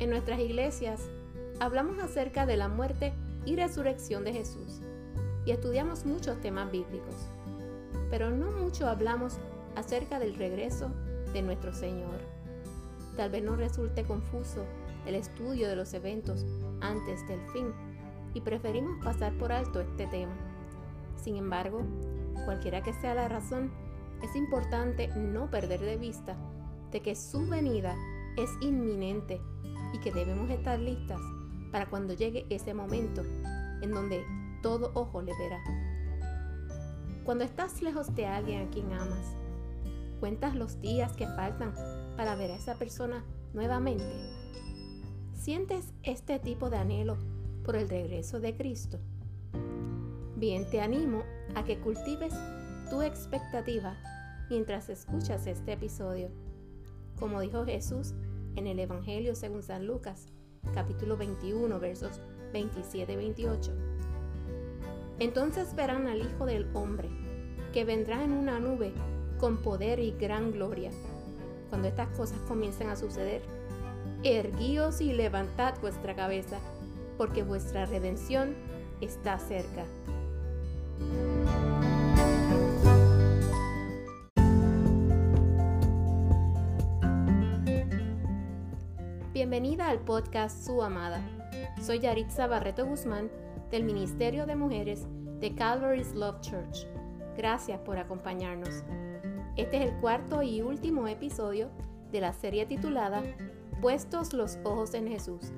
En nuestras iglesias hablamos acerca de la muerte y resurrección de Jesús y estudiamos muchos temas bíblicos, pero no mucho hablamos acerca del regreso de nuestro Señor. Tal vez nos resulte confuso el estudio de los eventos antes del fin y preferimos pasar por alto este tema. Sin embargo, cualquiera que sea la razón, es importante no perder de vista de que su venida es inminente y que debemos estar listas para cuando llegue ese momento en donde todo ojo le verá. Cuando estás lejos de alguien a quien amas, cuentas los días que faltan para ver a esa persona nuevamente. ¿Sientes este tipo de anhelo por el regreso de Cristo? Bien, te animo a que cultives tu expectativa mientras escuchas este episodio. Como dijo Jesús en el Evangelio según San Lucas, capítulo 21, versos 27 y 28. Entonces verán al Hijo del Hombre, que vendrá en una nube con poder y gran gloria. Cuando estas cosas comiencen a suceder, erguíos y levantad vuestra cabeza, porque vuestra redención está cerca. Bienvenida al podcast Su Amada. Soy Yaritza Barreto Guzmán del Ministerio de Mujeres de Calvary's Love Church. Gracias por acompañarnos. Este es el cuarto y último episodio de la serie titulada Puestos los ojos en Jesús,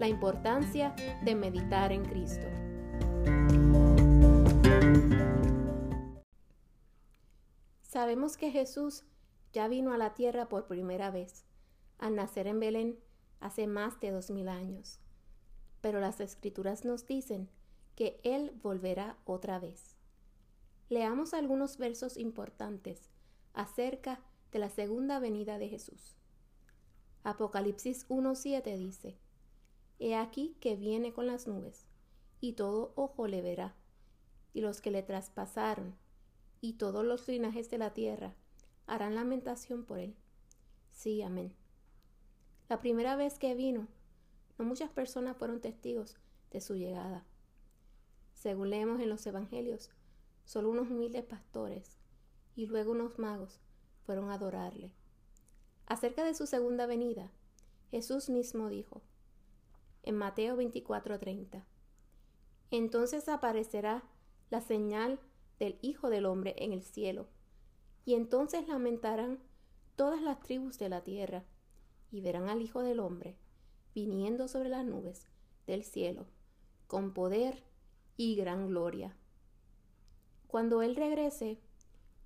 la importancia de meditar en Cristo. Sabemos que Jesús ya vino a la tierra por primera vez, al nacer en Belén hace más de dos mil años. Pero las escrituras nos dicen que Él volverá otra vez. Leamos algunos versos importantes acerca de la segunda venida de Jesús. Apocalipsis 1.7 dice, He aquí que viene con las nubes, y todo ojo le verá, y los que le traspasaron, y todos los linajes de la tierra harán lamentación por él. Sí, amén. La primera vez que vino, no muchas personas fueron testigos de su llegada. Según leemos en los Evangelios, solo unos humildes pastores y luego unos magos fueron a adorarle. Acerca de su segunda venida, Jesús mismo dijo, en Mateo 24:30, Entonces aparecerá la señal del Hijo del Hombre en el cielo, y entonces lamentarán todas las tribus de la tierra y verán al Hijo del Hombre viniendo sobre las nubes del cielo, con poder y gran gloria. Cuando Él regrese,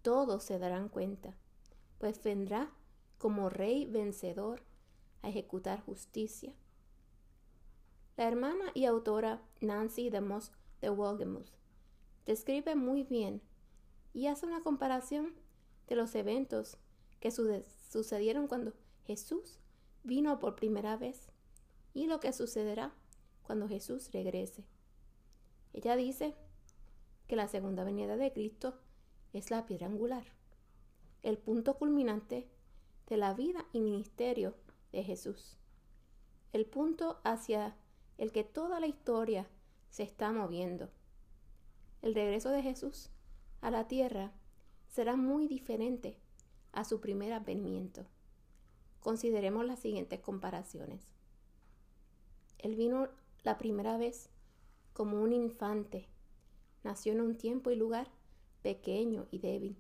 todos se darán cuenta, pues vendrá como Rey vencedor a ejecutar justicia. La hermana y autora Nancy DeMoss de Wolgemuth describe muy bien y hace una comparación de los eventos que sucedieron cuando Jesús vino por primera vez y lo que sucederá cuando Jesús regrese. Ella dice que la segunda venida de Cristo es la piedra angular, el punto culminante de la vida y ministerio de Jesús, el punto hacia el que toda la historia se está moviendo. El regreso de Jesús a la tierra será muy diferente a su primer advenimiento. Consideremos las siguientes comparaciones. Él vino la primera vez como un infante. Nació en un tiempo y lugar pequeño y débil.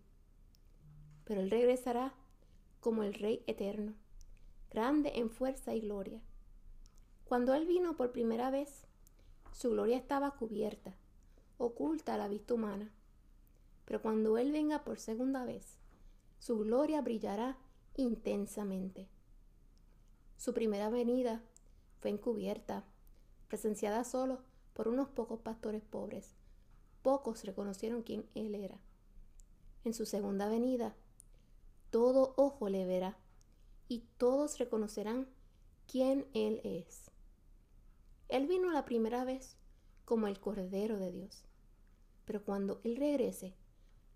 Pero Él regresará como el Rey eterno, grande en fuerza y gloria. Cuando Él vino por primera vez, su gloria estaba cubierta, oculta a la vista humana. Pero cuando Él venga por segunda vez, su gloria brillará intensamente. Su primera venida fue encubierta, presenciada solo por unos pocos pastores pobres. Pocos reconocieron quién él era. En su segunda venida, todo ojo le verá y todos reconocerán quién él es. Él vino la primera vez como el Cordero de Dios, pero cuando él regrese,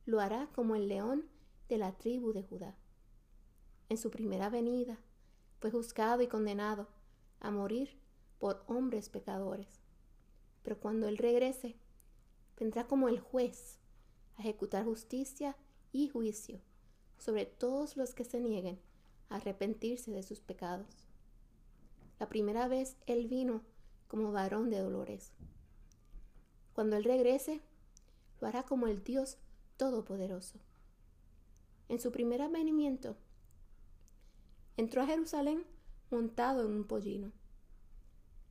lo hará como el león de la tribu de Judá. En su primera venida fue juzgado y condenado a morir por hombres pecadores. Pero cuando Él regrese, vendrá como el juez a ejecutar justicia y juicio sobre todos los que se nieguen a arrepentirse de sus pecados. La primera vez Él vino como varón de dolores. Cuando Él regrese, lo hará como el Dios Todopoderoso. En su primer advenimiento, entró a Jerusalén montado en un pollino.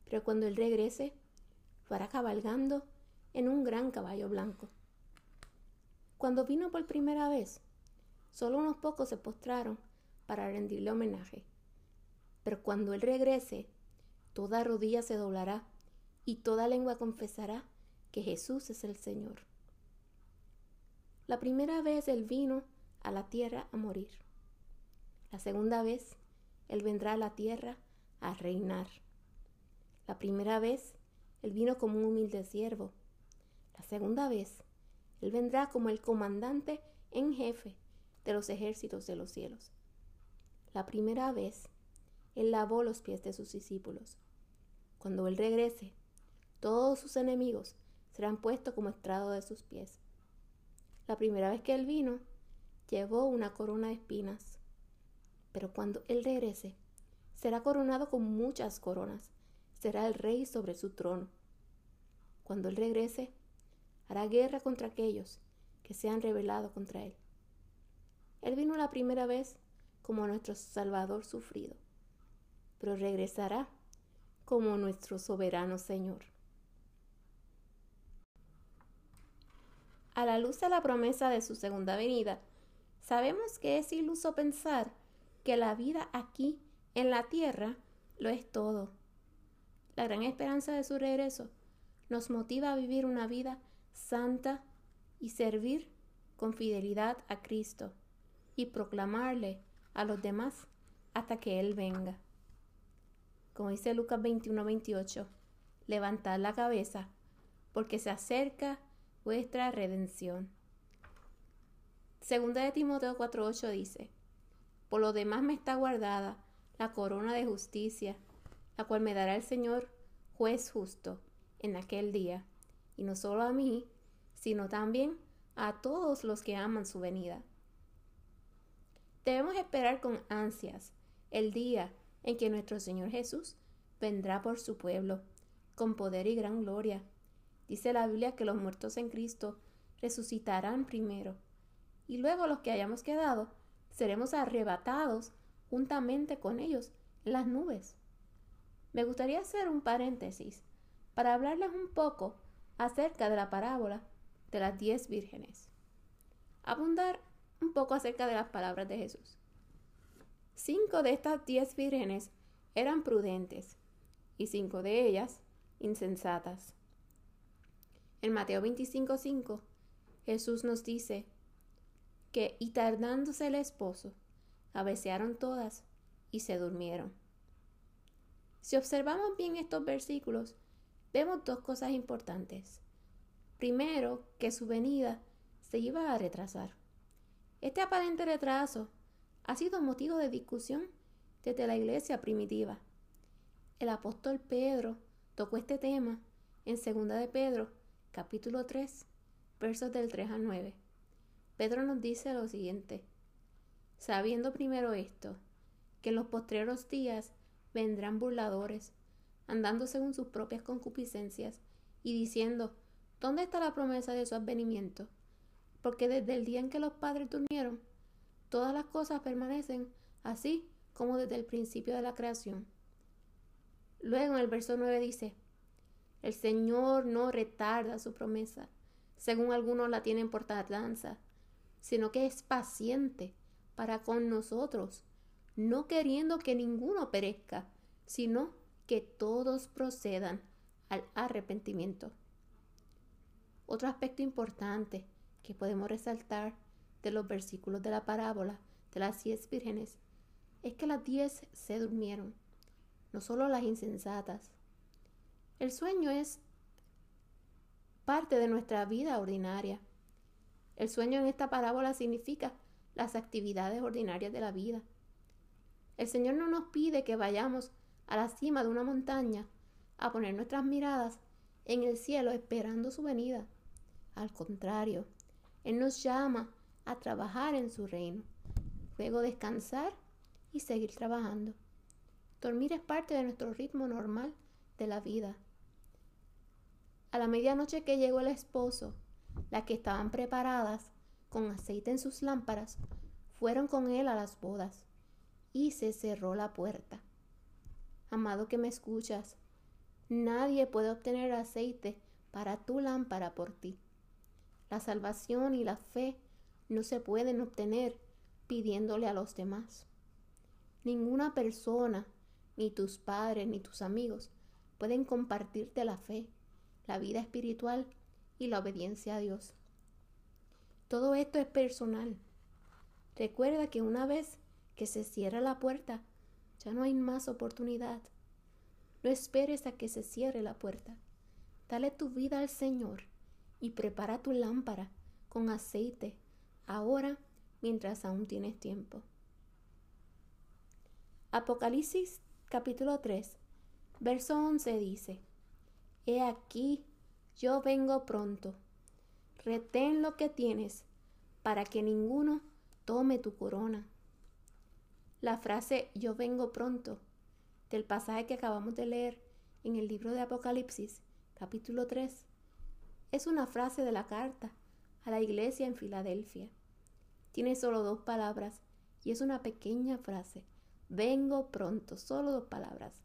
Pero cuando Él regrese, lo hará cabalgando en un gran caballo blanco. Cuando vino por primera vez, solo unos pocos se postraron para rendirle homenaje. Pero cuando Él regrese, toda rodilla se doblará y toda lengua confesará que Jesús es el Señor. La primera vez Él vino a la tierra a morir. La segunda vez Él vendrá a la tierra a reinar. La primera vez Él vino como un humilde siervo. La segunda vez Él vendrá como el comandante en jefe de los ejércitos de los cielos. La primera vez Él lavó los pies de sus discípulos. Cuando Él regrese, todos sus enemigos serán puestos como estrado de sus pies. La primera vez que Él vino, llevó una corona de espinas. Pero cuando Él regrese, será coronado con muchas coronas. Será el rey sobre su trono. Cuando Él regrese, hará guerra contra aquellos que se han rebelado contra Él. Él vino la primera vez como nuestro Salvador sufrido, pero regresará como nuestro soberano Señor. A la luz de la promesa de su segunda venida, sabemos que es iluso pensar que la vida aquí en la tierra lo es todo. La gran esperanza de su regreso nos motiva a vivir una vida santa y servir con fidelidad a Cristo y proclamarle a los demás hasta que Él venga. Como dice Lucas 21-28, levantad la cabeza, porque se acerca vuestra redención. Segunda de Timoteo 4:8 dice, Por lo demás me está guardada la corona de justicia, la cual me dará el Señor, juez justo, en aquel día, y no solo a mí, sino también a todos los que aman su venida. Debemos esperar con ansias el día en que nuestro Señor Jesús vendrá por su pueblo, con poder y gran gloria, Dice la Biblia que los muertos en Cristo resucitarán primero, y luego los que hayamos quedado seremos arrebatados juntamente con ellos en las nubes. Me gustaría hacer un paréntesis para hablarles un poco acerca de la parábola de las diez vírgenes. Abundar un poco acerca de las palabras de Jesús. Cinco de estas diez vírgenes eran prudentes y cinco de ellas insensatas. En Mateo 25:5, Jesús nos dice que, y tardándose el esposo, abecearon todas y se durmieron. Si observamos bien estos versículos, vemos dos cosas importantes. Primero, que su venida se iba a retrasar. Este aparente retraso ha sido motivo de discusión desde la iglesia primitiva. El apóstol Pedro tocó este tema en segunda de Pedro capítulo 3, versos del 3 al 9. Pedro nos dice lo siguiente, sabiendo primero esto, que en los postreros días vendrán burladores, andando según sus propias concupiscencias, y diciendo, ¿dónde está la promesa de su advenimiento? Porque desde el día en que los padres durmieron, todas las cosas permanecen así como desde el principio de la creación. Luego en el verso 9 dice, el Señor no retarda su promesa, según algunos la tienen por tardanza, sino que es paciente para con nosotros, no queriendo que ninguno perezca, sino que todos procedan al arrepentimiento. Otro aspecto importante que podemos resaltar de los versículos de la parábola de las diez vírgenes es que las diez se durmieron, no solo las insensatas, el sueño es parte de nuestra vida ordinaria. El sueño en esta parábola significa las actividades ordinarias de la vida. El Señor no nos pide que vayamos a la cima de una montaña a poner nuestras miradas en el cielo esperando su venida. Al contrario, Él nos llama a trabajar en su reino, luego descansar y seguir trabajando. Dormir es parte de nuestro ritmo normal de la vida. A la medianoche que llegó el esposo, las que estaban preparadas con aceite en sus lámparas, fueron con él a las bodas, y se cerró la puerta. Amado que me escuchas, nadie puede obtener aceite para tu lámpara por ti. La salvación y la fe no se pueden obtener pidiéndole a los demás. Ninguna persona, ni tus padres, ni tus amigos, pueden compartirte la fe, la vida espiritual y la obediencia a Dios. Todo esto es personal. Recuerda que una vez que se cierra la puerta, ya no hay más oportunidad. No esperes a que se cierre la puerta. Dale tu vida al Señor y prepara tu lámpara con aceite ahora mientras aún tienes tiempo. Apocalipsis capítulo 3, verso 11 dice, He aquí, yo vengo pronto. Retén lo que tienes para que ninguno tome tu corona. La frase yo vengo pronto del pasaje que acabamos de leer en el libro de Apocalipsis, capítulo 3, es una frase de la carta a la iglesia en Filadelfia. Tiene solo dos palabras y es una pequeña frase. Vengo pronto, solo dos palabras.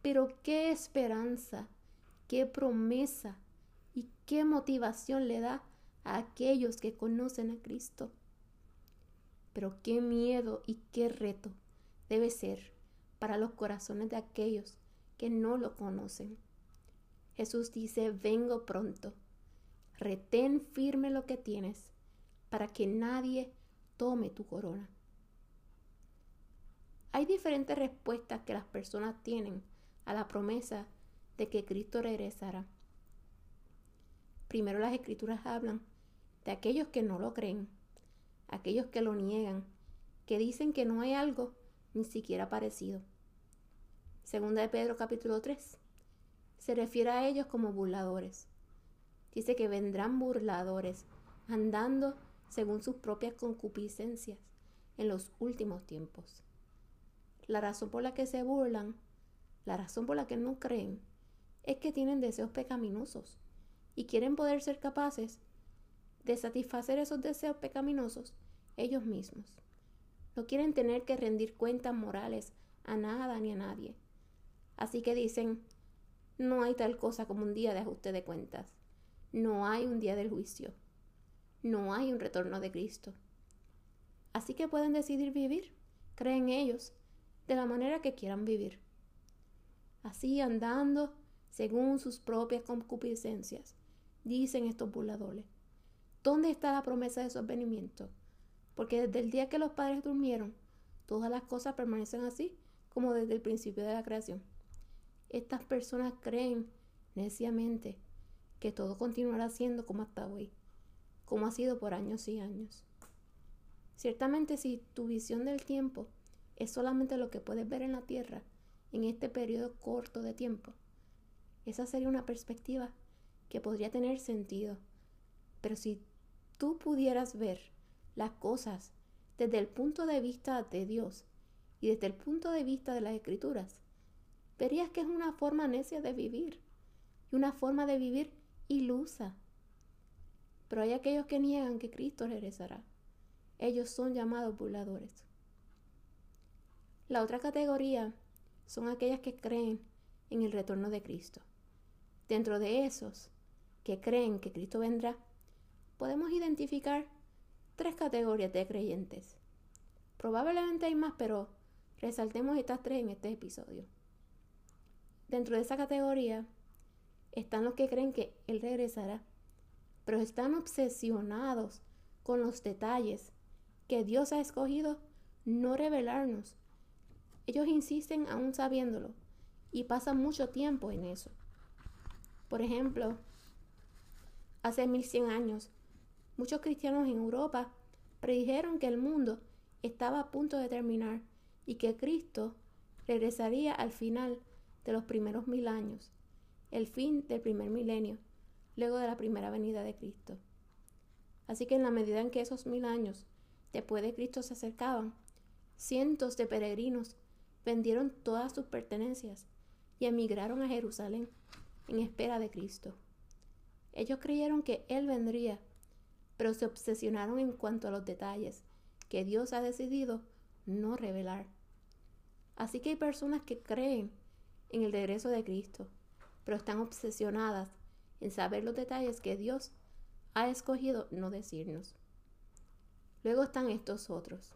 Pero qué esperanza, qué promesa qué motivación le da a aquellos que conocen a Cristo. Pero qué miedo y qué reto debe ser para los corazones de aquellos que no lo conocen. Jesús dice, vengo pronto. Retén firme lo que tienes para que nadie tome tu corona. Hay diferentes respuestas que las personas tienen a la promesa de que Cristo regresará. Primero las escrituras hablan de aquellos que no lo creen, aquellos que lo niegan, que dicen que no hay algo ni siquiera parecido. Segunda de Pedro capítulo 3. Se refiere a ellos como burladores. Dice que vendrán burladores, andando según sus propias concupiscencias en los últimos tiempos. La razón por la que se burlan, la razón por la que no creen, es que tienen deseos pecaminosos y quieren poder ser capaces de satisfacer esos deseos pecaminosos ellos mismos. No quieren tener que rendir cuentas morales a nada ni a nadie. Así que dicen, no hay tal cosa como un día de ajuste de cuentas. No hay un día del juicio. No hay un retorno de Cristo. Así que pueden decidir vivir, creen ellos, de la manera que quieran vivir. Así andando según sus propias concupiscencias, dicen estos burladores. ¿Dónde está la promesa de su advenimiento? Porque desde el día que los padres durmieron, todas las cosas permanecen así como desde el principio de la creación. Estas personas creen neciamente que todo continuará siendo como hasta hoy, como ha sido por años y años. Ciertamente si tu visión del tiempo es solamente lo que puedes ver en la tierra en este periodo corto de tiempo, esa sería una perspectiva que podría tener sentido. Pero si tú pudieras ver las cosas desde el punto de vista de Dios y desde el punto de vista de las escrituras, verías que es una forma necia de vivir y una forma de vivir ilusa. Pero hay aquellos que niegan que Cristo regresará. Ellos son llamados burladores. La otra categoría son aquellas que creen en el retorno de Cristo. Dentro de esos que creen que Cristo vendrá, podemos identificar tres categorías de creyentes. Probablemente hay más, pero resaltemos estas tres en este episodio. Dentro de esa categoría están los que creen que Él regresará, pero están obsesionados con los detalles que Dios ha escogido no revelarnos. Ellos insisten aún sabiéndolo y pasan mucho tiempo en eso. Por ejemplo, hace 1100 años, muchos cristianos en Europa predijeron que el mundo estaba a punto de terminar y que Cristo regresaría al final de los primeros mil años, el fin del primer milenio, luego de la primera venida de Cristo. Así que en la medida en que esos mil años después de Cristo se acercaban, cientos de peregrinos vendieron todas sus pertenencias y emigraron a Jerusalén en espera de Cristo. Ellos creyeron que Él vendría, pero se obsesionaron en cuanto a los detalles que Dios ha decidido no revelar. Así que hay personas que creen en el regreso de Cristo, pero están obsesionadas en saber los detalles que Dios ha escogido no decirnos. Luego están estos otros.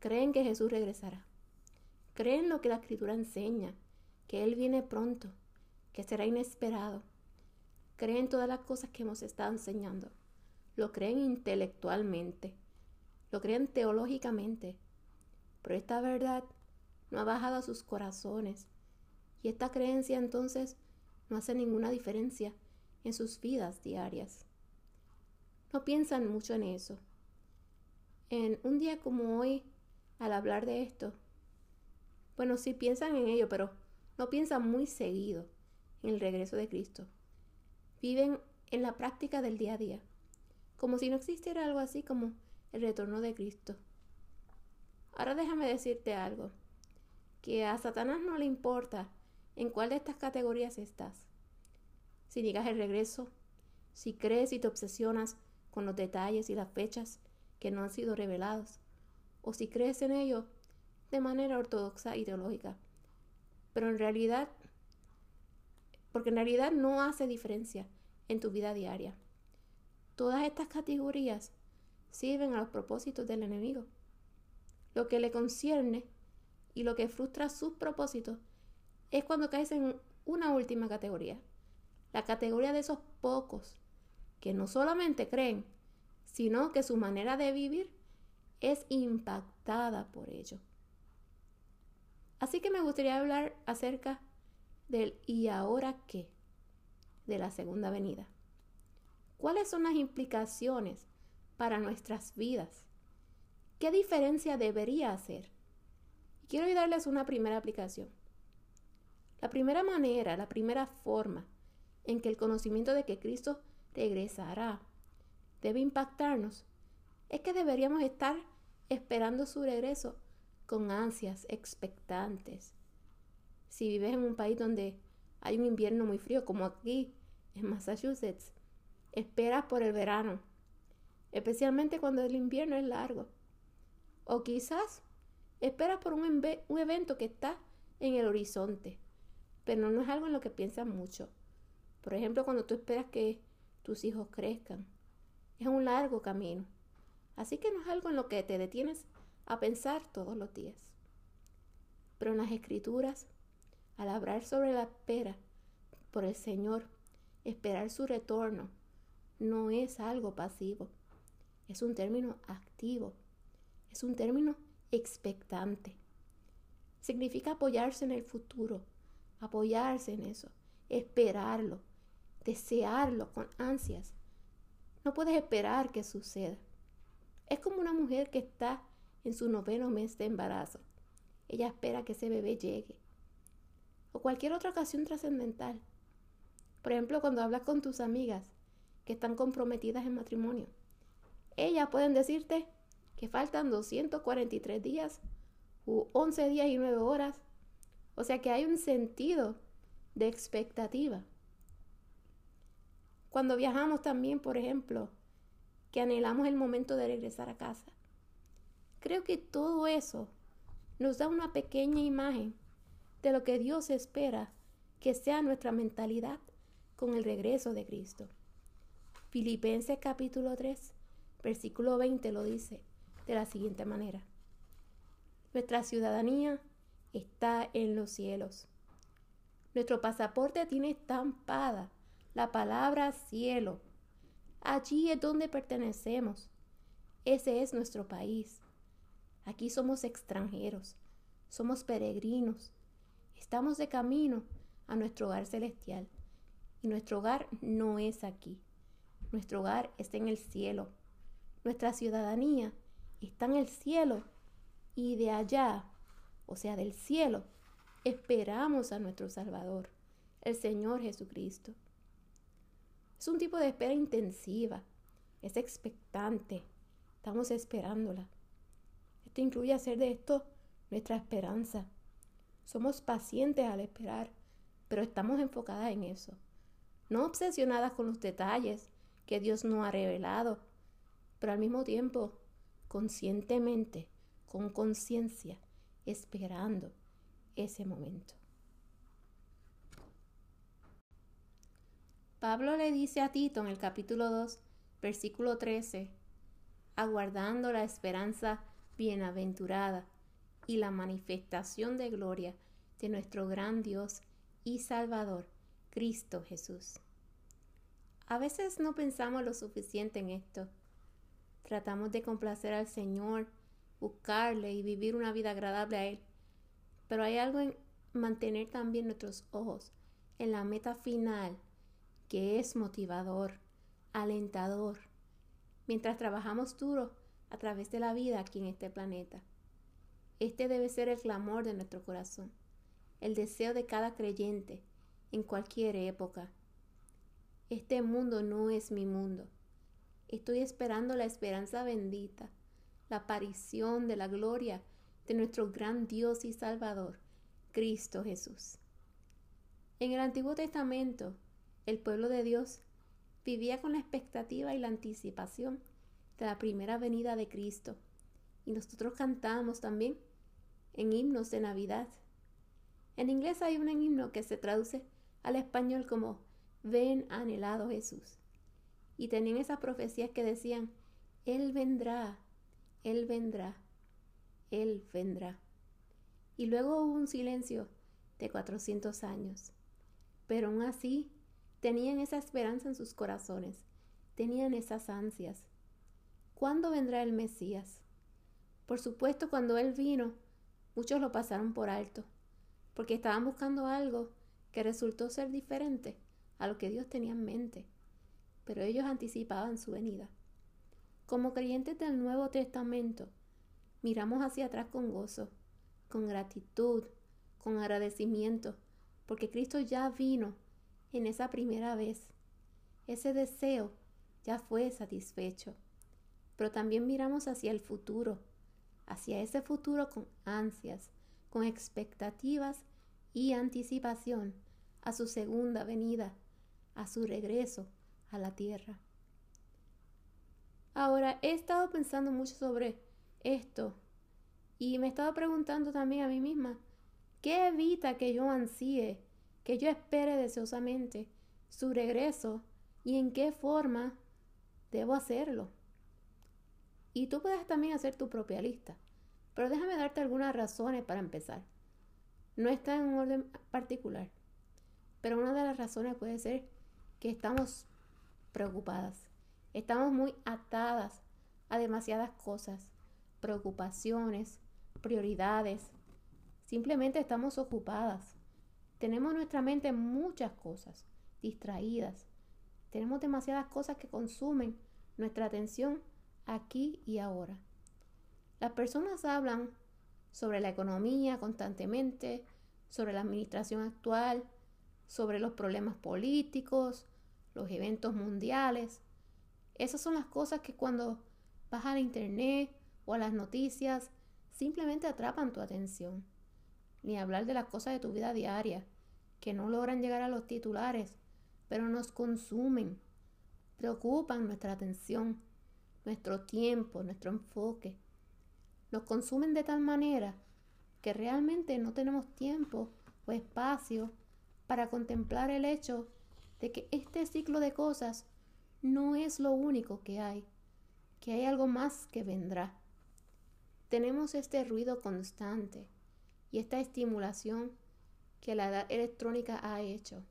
Creen que Jesús regresará. Creen lo que la Escritura enseña, que Él viene pronto, que será inesperado. Creen todas las cosas que hemos estado enseñando. Lo creen intelectualmente. Lo creen teológicamente. Pero esta verdad no ha bajado a sus corazones. Y esta creencia entonces no hace ninguna diferencia en sus vidas diarias. No piensan mucho en eso. En un día como hoy, al hablar de esto, bueno, sí piensan en ello, pero no piensan muy seguido en el regreso de Cristo. Viven en la práctica del día a día, como si no existiera algo así como el retorno de Cristo. Ahora déjame decirte algo, que a Satanás no le importa en cuál de estas categorías estás. Si niegas el regreso, si crees y te obsesionas con los detalles y las fechas que no han sido revelados, o si crees en ello de manera ortodoxa y teológica. Pero en realidad, porque en realidad no hace diferencia en tu vida diaria. Todas estas categorías sirven a los propósitos del enemigo. Lo que le concierne y lo que frustra sus propósitos es cuando caes en una última categoría, la categoría de esos pocos que no solamente creen, sino que su manera de vivir es impactada por ello. Así que me gustaría hablar acerca del ¿y ahora qué? De la segunda venida. ¿Cuáles son las implicaciones para nuestras vidas? ¿Qué diferencia debería hacer? quiero darles una primera aplicación. La primera manera, la primera forma en que el conocimiento de que Cristo regresará debe impactarnos es que deberíamos estar esperando su regreso con ansias, expectantes. Si vives en un país donde hay un invierno muy frío, como aquí en Massachusetts, esperas por el verano, especialmente cuando el invierno es largo. O quizás esperas por un, evento que está en el horizonte, pero no es algo en lo que piensas mucho. Por ejemplo, cuando tú esperas que tus hijos crezcan. Es un largo camino. Así que no es algo en lo que te detienes a pensar todos los días. Pero en las escrituras, al sobre la espera por el Señor, esperar su retorno, no es algo pasivo, es un término activo, es un término expectante. Significa apoyarse en el futuro, apoyarse en eso, esperarlo, desearlo con ansias. No puedes esperar que suceda. Es como una mujer que está en su noveno mes de embarazo. Ella espera que ese bebé llegue. O cualquier otra ocasión trascendental. Por ejemplo, cuando hablas con tus amigas que están comprometidas en matrimonio. Ellas pueden decirte que faltan 243 días u 11 días y 9 horas. O sea que hay un sentido de expectativa. Cuando viajamos también, por ejemplo, que anhelamos el momento de regresar a casa. Creo que todo eso nos da una pequeña imagen de lo que Dios espera que sea nuestra mentalidad con el regreso de Cristo. Filipenses capítulo 3, versículo 20 lo dice de la siguiente manera. Nuestra ciudadanía está en los cielos. Nuestro pasaporte tiene estampada la palabra cielo. Allí es donde pertenecemos. Ese es nuestro país. Aquí somos extranjeros, somos peregrinos, estamos de camino a nuestro hogar celestial. Y nuestro hogar no es aquí. Nuestro hogar está en el cielo. Nuestra ciudadanía está en el cielo. Y de allá, o sea, del cielo, esperamos a nuestro Salvador, el Señor Jesucristo. Es un tipo de espera intensiva, es expectante, estamos esperándola. Esto incluye hacer de esto nuestra esperanza. Somos pacientes al esperar, pero estamos enfocadas en eso, no obsesionadas con los detalles que Dios no ha revelado, pero al mismo tiempo conscientemente, con conciencia, esperando ese momento. Pablo le dice a Tito en el capítulo 2, versículo 13, aguardando la esperanza bienaventurada y la manifestación de gloria de nuestro gran Dios y Salvador, Cristo Jesús. A veces no pensamos lo suficiente en esto. Tratamos de complacer al Señor, buscarle y vivir una vida agradable a Él. Pero hay algo en mantener también nuestros ojos en la meta final que es motivador, alentador, mientras trabajamos duro a través de la vida aquí en este planeta. Este debe ser el clamor de nuestro corazón, el deseo de cada creyente en cualquier época. Este mundo no es mi mundo. Estoy esperando la esperanza bendita, la aparición de la gloria de nuestro gran Dios y Salvador, Cristo Jesús. En el Antiguo Testamento, el pueblo de Dios vivía con la expectativa y la anticipación de la primera venida de Cristo. Y nosotros cantamos también en himnos de Navidad. En inglés hay un himno que se traduce al español como Ven anhelado Jesús. Y tenían esas profecías que decían, Él vendrá, Él vendrá, Él vendrá. Y luego hubo un silencio de 400 años. Pero aún así Tenían esa esperanza en sus corazones, tenían esas ansias. ¿Cuándo vendrá el Mesías? Por supuesto, cuando Él vino, muchos lo pasaron por alto, porque estaban buscando algo que resultó ser diferente a lo que Dios tenía en mente, pero ellos anticipaban su venida. Como creyentes del Nuevo Testamento, miramos hacia atrás con gozo, con gratitud, con agradecimiento, porque Cristo ya vino en esa primera vez. Ese deseo ya fue satisfecho. Pero también miramos hacia el futuro, hacia ese futuro con ansias, con expectativas y anticipación a su segunda venida, a su regreso a la tierra. Ahora, he estado pensando mucho sobre esto y me he estado preguntando también a mí misma, ¿qué evita que yo ansíe que yo espere deseosamente su regreso y en qué forma debo hacerlo. Y tú puedes también hacer tu propia lista, pero déjame darte algunas razones para empezar. No está en un orden particular, pero una de las razones puede ser que estamos preocupadas, estamos muy atadas a demasiadas cosas, preocupaciones, prioridades, simplemente estamos ocupadas. Tenemos en nuestra mente muchas cosas distraídas. Tenemos demasiadas cosas que consumen nuestra atención aquí y ahora. Las personas hablan sobre la economía constantemente, sobre la administración actual, sobre los problemas políticos, los eventos mundiales. Esas son las cosas que cuando vas al internet o a las noticias simplemente atrapan tu atención. Ni hablar de las cosas de tu vida diaria, que no logran llegar a los titulares, pero nos consumen, preocupan nuestra atención, nuestro tiempo, nuestro enfoque. Nos consumen de tal manera que realmente no tenemos tiempo o espacio para contemplar el hecho de que este ciclo de cosas no es lo único que hay, que hay algo más que vendrá. Tenemos este ruido constante y esta estimulación que la edad electrónica ha hecho.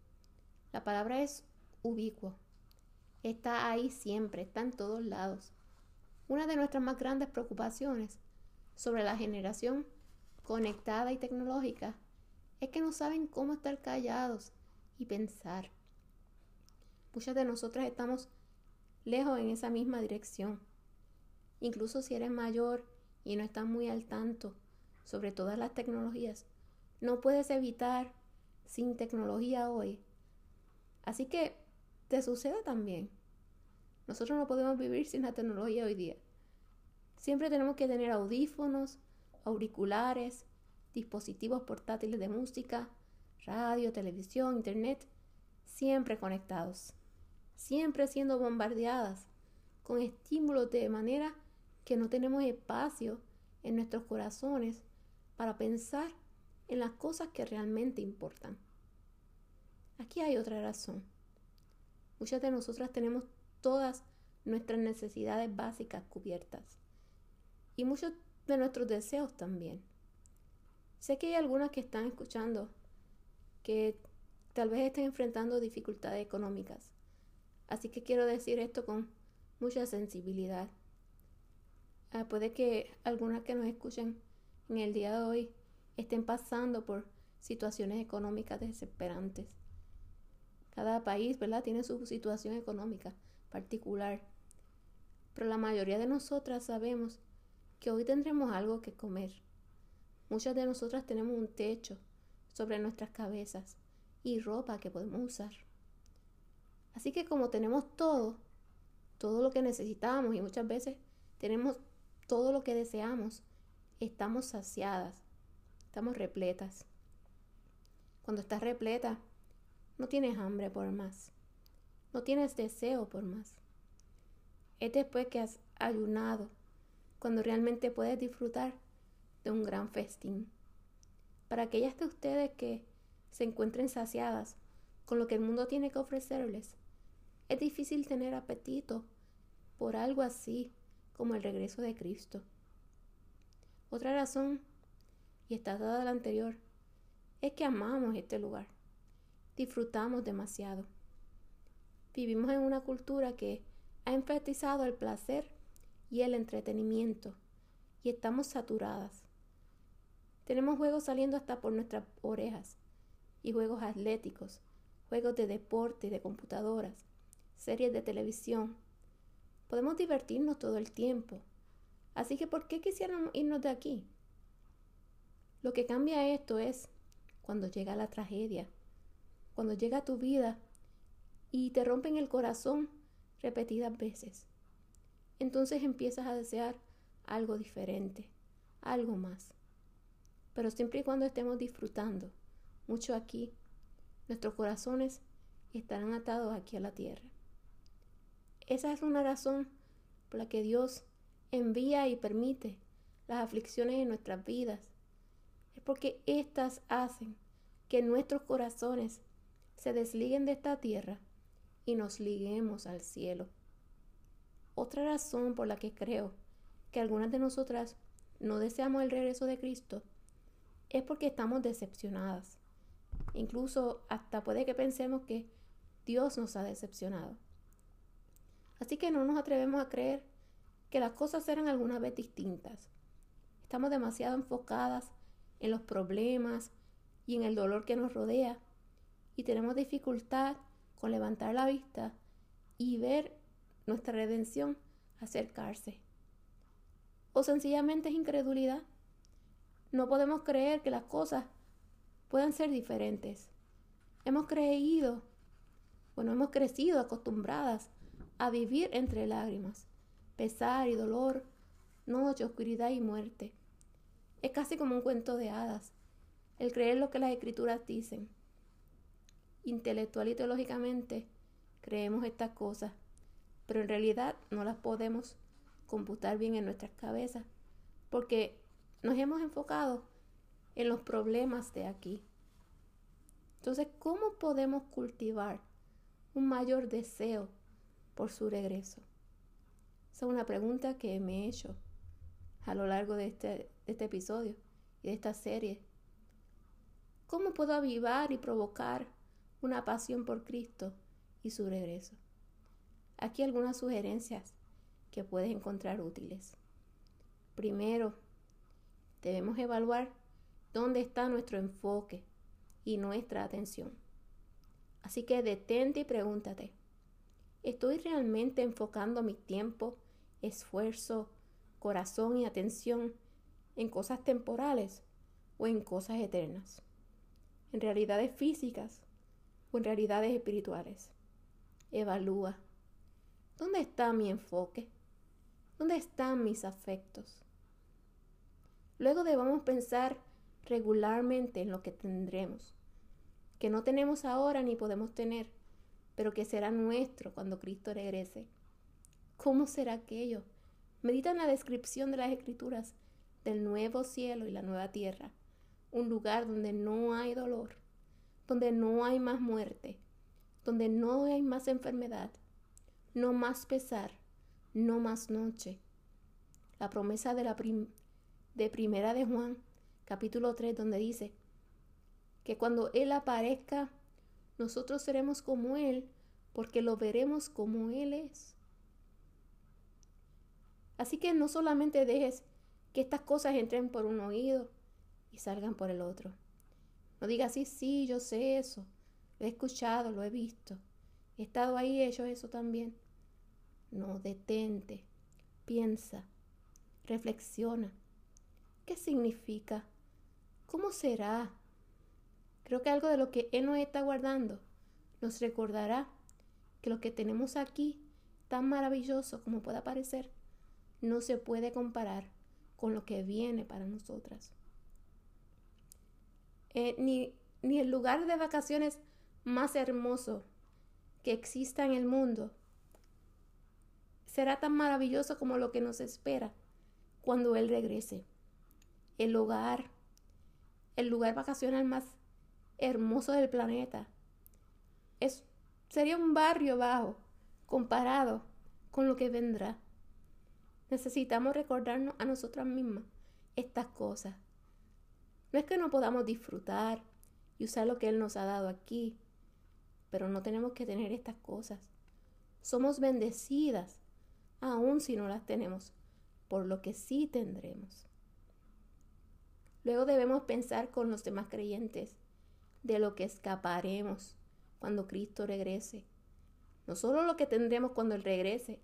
La palabra es ubicuo. Está ahí siempre, está en todos lados. Una de nuestras más grandes preocupaciones sobre la generación conectada y tecnológica es que no saben cómo estar callados y pensar. Muchas de nosotras estamos lejos en esa misma dirección. Incluso si eres mayor y no estás muy al tanto sobre todas las tecnologías. No puedes evitar sin tecnología hoy. Así que te sucede también. Nosotros no podemos vivir sin la tecnología hoy día. Siempre tenemos que tener audífonos, auriculares, dispositivos portátiles de música, radio, televisión, internet, siempre conectados, siempre siendo bombardeadas con estímulos de manera que no tenemos espacio en nuestros corazones para pensar en las cosas que realmente importan. Aquí hay otra razón. Muchas de nosotras tenemos todas nuestras necesidades básicas cubiertas y muchos de nuestros deseos también. Sé que hay algunas que están escuchando que tal vez estén enfrentando dificultades económicas, así que quiero decir esto con mucha sensibilidad. Ah, puede que algunas que nos escuchen en el día de hoy estén pasando por situaciones económicas desesperantes. Cada país, ¿verdad?, tiene su situación económica particular. Pero la mayoría de nosotras sabemos que hoy tendremos algo que comer. Muchas de nosotras tenemos un techo sobre nuestras cabezas y ropa que podemos usar. Así que como tenemos todo, todo lo que necesitamos y muchas veces tenemos todo lo que deseamos, estamos saciadas, estamos repletas. Cuando estás repleta, no tienes hambre por más, no tienes deseo por más. Es después que has ayunado, cuando realmente puedes disfrutar de un gran festín. Para aquellas de ustedes que se encuentren saciadas con lo que el mundo tiene que ofrecerles, es difícil tener apetito por algo así como el regreso de Cristo. Otra razón, y está dada la anterior, es que amamos este lugar. Disfrutamos demasiado. Vivimos en una cultura que ha enfatizado el placer y el entretenimiento y estamos saturadas. Tenemos juegos saliendo hasta por nuestras orejas y juegos atléticos, juegos de deporte de computadoras, series de televisión, Podemos divertirnos todo el tiempo. Así que, ¿por qué quisiéramos irnos de aquí? Lo que cambia esto es cuando llega la tragedia, cuando llega tu vida y te rompen el corazón repetidas veces. Entonces empiezas a desear algo diferente, algo más. Pero siempre y cuando estemos disfrutando mucho aquí, nuestros corazones estarán atados aquí a la tierra. Esa es una razón por la que Dios envía y permite las aflicciones en nuestras vidas. Es porque éstas hacen que nuestros corazones se desliguen de esta tierra y nos liguemos al cielo. Otra razón por la que creo que algunas de nosotras no deseamos el regreso de Cristo es porque estamos decepcionadas. Incluso hasta puede que pensemos que Dios nos ha decepcionado. Así que no nos atrevemos a creer que las cosas serán alguna vez distintas. Estamos demasiado enfocadas en los problemas y en el dolor que nos rodea y tenemos dificultad con levantar la vista y ver nuestra redención acercarse. O sencillamente es incredulidad. No podemos creer que las cosas puedan ser diferentes. Hemos creído, bueno, hemos crecido acostumbradas a vivir entre lágrimas, pesar y dolor, noche, oscuridad y muerte. Es casi como un cuento de hadas, el creer lo que las escrituras dicen. Intelectual y teológicamente creemos estas cosas, pero en realidad no las podemos computar bien en nuestras cabezas, porque nos hemos enfocado en los problemas de aquí. Entonces, ¿cómo podemos cultivar un mayor deseo por su regreso? Esa es una pregunta que me he hecho a lo largo de este, de este episodio y de esta serie. ¿Cómo puedo avivar y provocar una pasión por Cristo y su regreso? Aquí algunas sugerencias que puedes encontrar útiles. Primero, debemos evaluar dónde está nuestro enfoque y nuestra atención. Así que detente y pregúntate, ¿Estoy realmente enfocando mi tiempo, esfuerzo, corazón y atención en cosas temporales o en cosas eternas, en realidades físicas en realidades espirituales. Evalúa. ¿Dónde está mi enfoque? ¿Dónde están mis afectos? Luego debemos pensar regularmente en lo que tendremos, que no tenemos ahora ni podemos tener, pero que será nuestro cuando Cristo regrese. ¿Cómo será aquello? Medita en la descripción de las Escrituras del nuevo cielo y la nueva tierra, un lugar donde no hay dolor, donde no hay más muerte, donde no hay más enfermedad, no más pesar, no más noche. La promesa de, la de primera de Juan, capítulo 3, donde dice que cuando Él aparezca, nosotros seremos como Él, porque lo veremos como Él es. Así que no solamente dejes que estas cosas entren por un oído y salgan por el otro. No digas, sí, sí, yo sé eso, lo he escuchado, lo he visto, he estado ahí, he hecho eso también. No, detente, piensa, reflexiona. ¿Qué significa? ¿Cómo será? Creo que algo de lo que Él nos está guardando nos recordará que lo que tenemos aquí, tan maravilloso como pueda parecer, no se puede comparar con lo que viene para nosotras. Eh, ni, ni el lugar de vacaciones más hermoso que exista en el mundo será tan maravilloso como lo que nos espera cuando Él regrese. El hogar, el lugar vacacional más hermoso del planeta, es, sería un barrio bajo comparado con lo que vendrá. Necesitamos recordarnos a nosotras mismas estas cosas. No es que no podamos disfrutar y usar lo que Él nos ha dado aquí, pero no tenemos que tener estas cosas. Somos bendecidas, aun si no las tenemos, por lo que sí tendremos. Luego debemos pensar con los demás creyentes de lo que escaparemos cuando Cristo regrese. No solo lo que tendremos cuando Él regrese,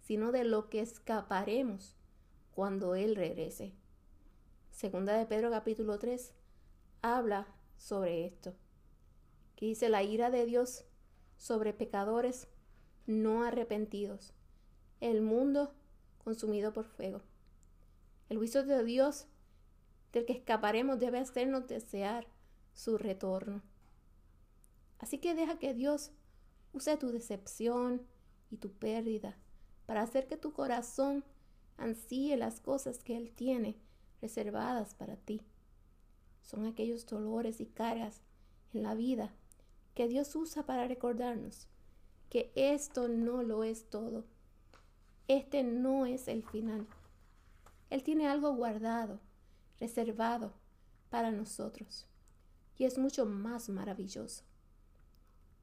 sino de lo que escaparemos cuando Él regrese. Segunda de Pedro capítulo 3 habla sobre esto, que dice la ira de Dios sobre pecadores no arrepentidos, el mundo consumido por fuego. El juicio de Dios del que escaparemos debe hacernos desear su retorno. Así que deja que Dios use tu decepción y tu pérdida para hacer que tu corazón ansíe las cosas que Él tiene reservadas para ti. Son aquellos dolores y cargas en la vida que Dios usa para recordarnos que esto no lo es todo. Este no es el final. Él tiene algo guardado, reservado para nosotros. Y es mucho más maravilloso.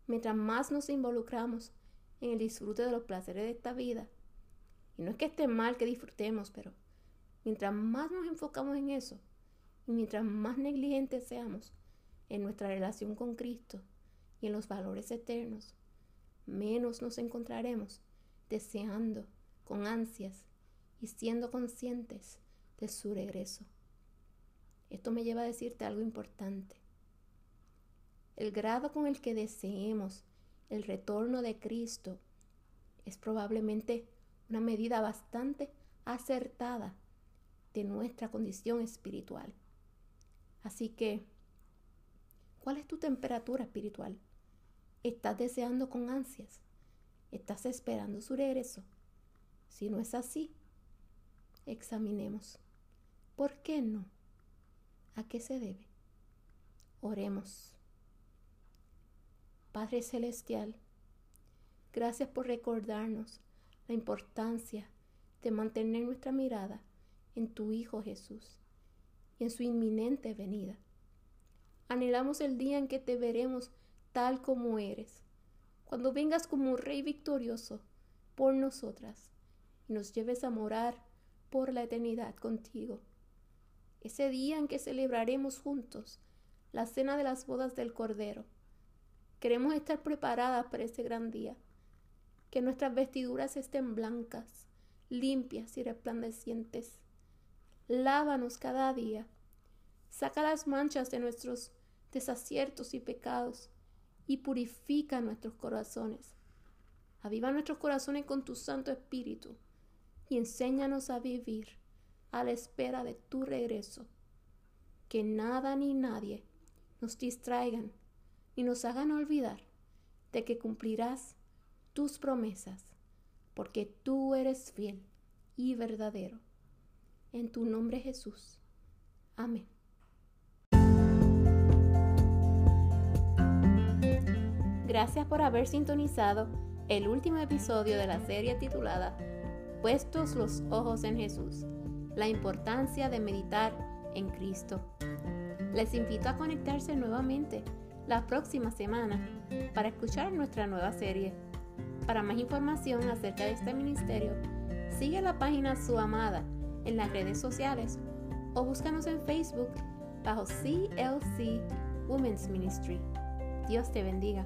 Mientras más nos involucramos en el disfrute de los placeres de esta vida. Y no es que esté mal que disfrutemos, pero mientras más nos enfocamos en eso y mientras más negligentes seamos en nuestra relación con Cristo y en los valores eternos, menos nos encontraremos deseando con ansias y siendo conscientes de su regreso. Esto me lleva a decirte algo importante. El grado con el que deseemos el retorno de Cristo es probablemente una medida bastante acertada de nuestra condición espiritual. Así que, ¿cuál es tu temperatura espiritual? ¿Estás deseando con ansias? ¿Estás esperando su regreso? Si no es así, examinemos. ¿Por qué no? ¿A qué se debe? Oremos. Padre Celestial, gracias por recordarnos la importancia de mantener nuestra mirada en tu Hijo Jesús y en su inminente venida. Anhelamos el día en que te veremos tal como eres, cuando vengas como Rey victorioso por nosotras y nos lleves a morar por la eternidad contigo. Ese día en que celebraremos juntos la cena de las bodas del Cordero Queremos estar preparadas para ese gran día. Que nuestras vestiduras estén blancas, limpias y resplandecientes. Lávanos cada día. Saca las manchas de nuestros desaciertos y pecados y purifica nuestros corazones. Aviva nuestros corazones con tu Santo Espíritu y enséñanos a vivir a la espera de tu regreso. Que nada ni nadie nos distraigan y nos hagan olvidar de que cumplirás tus promesas, porque tú eres fiel y verdadero. En tu nombre Jesús. Amén. Gracias por haber sintonizado el último episodio de la serie titulada Puestos los ojos en Jesús, la importancia de meditar en Cristo. Les invito a conectarse nuevamente la próxima semana para escuchar nuestra nueva serie. Para más información acerca de este ministerio, sigue la página Su Amada en las redes sociales o búscanos en Facebook bajo CLC Women's Ministry. Dios te bendiga.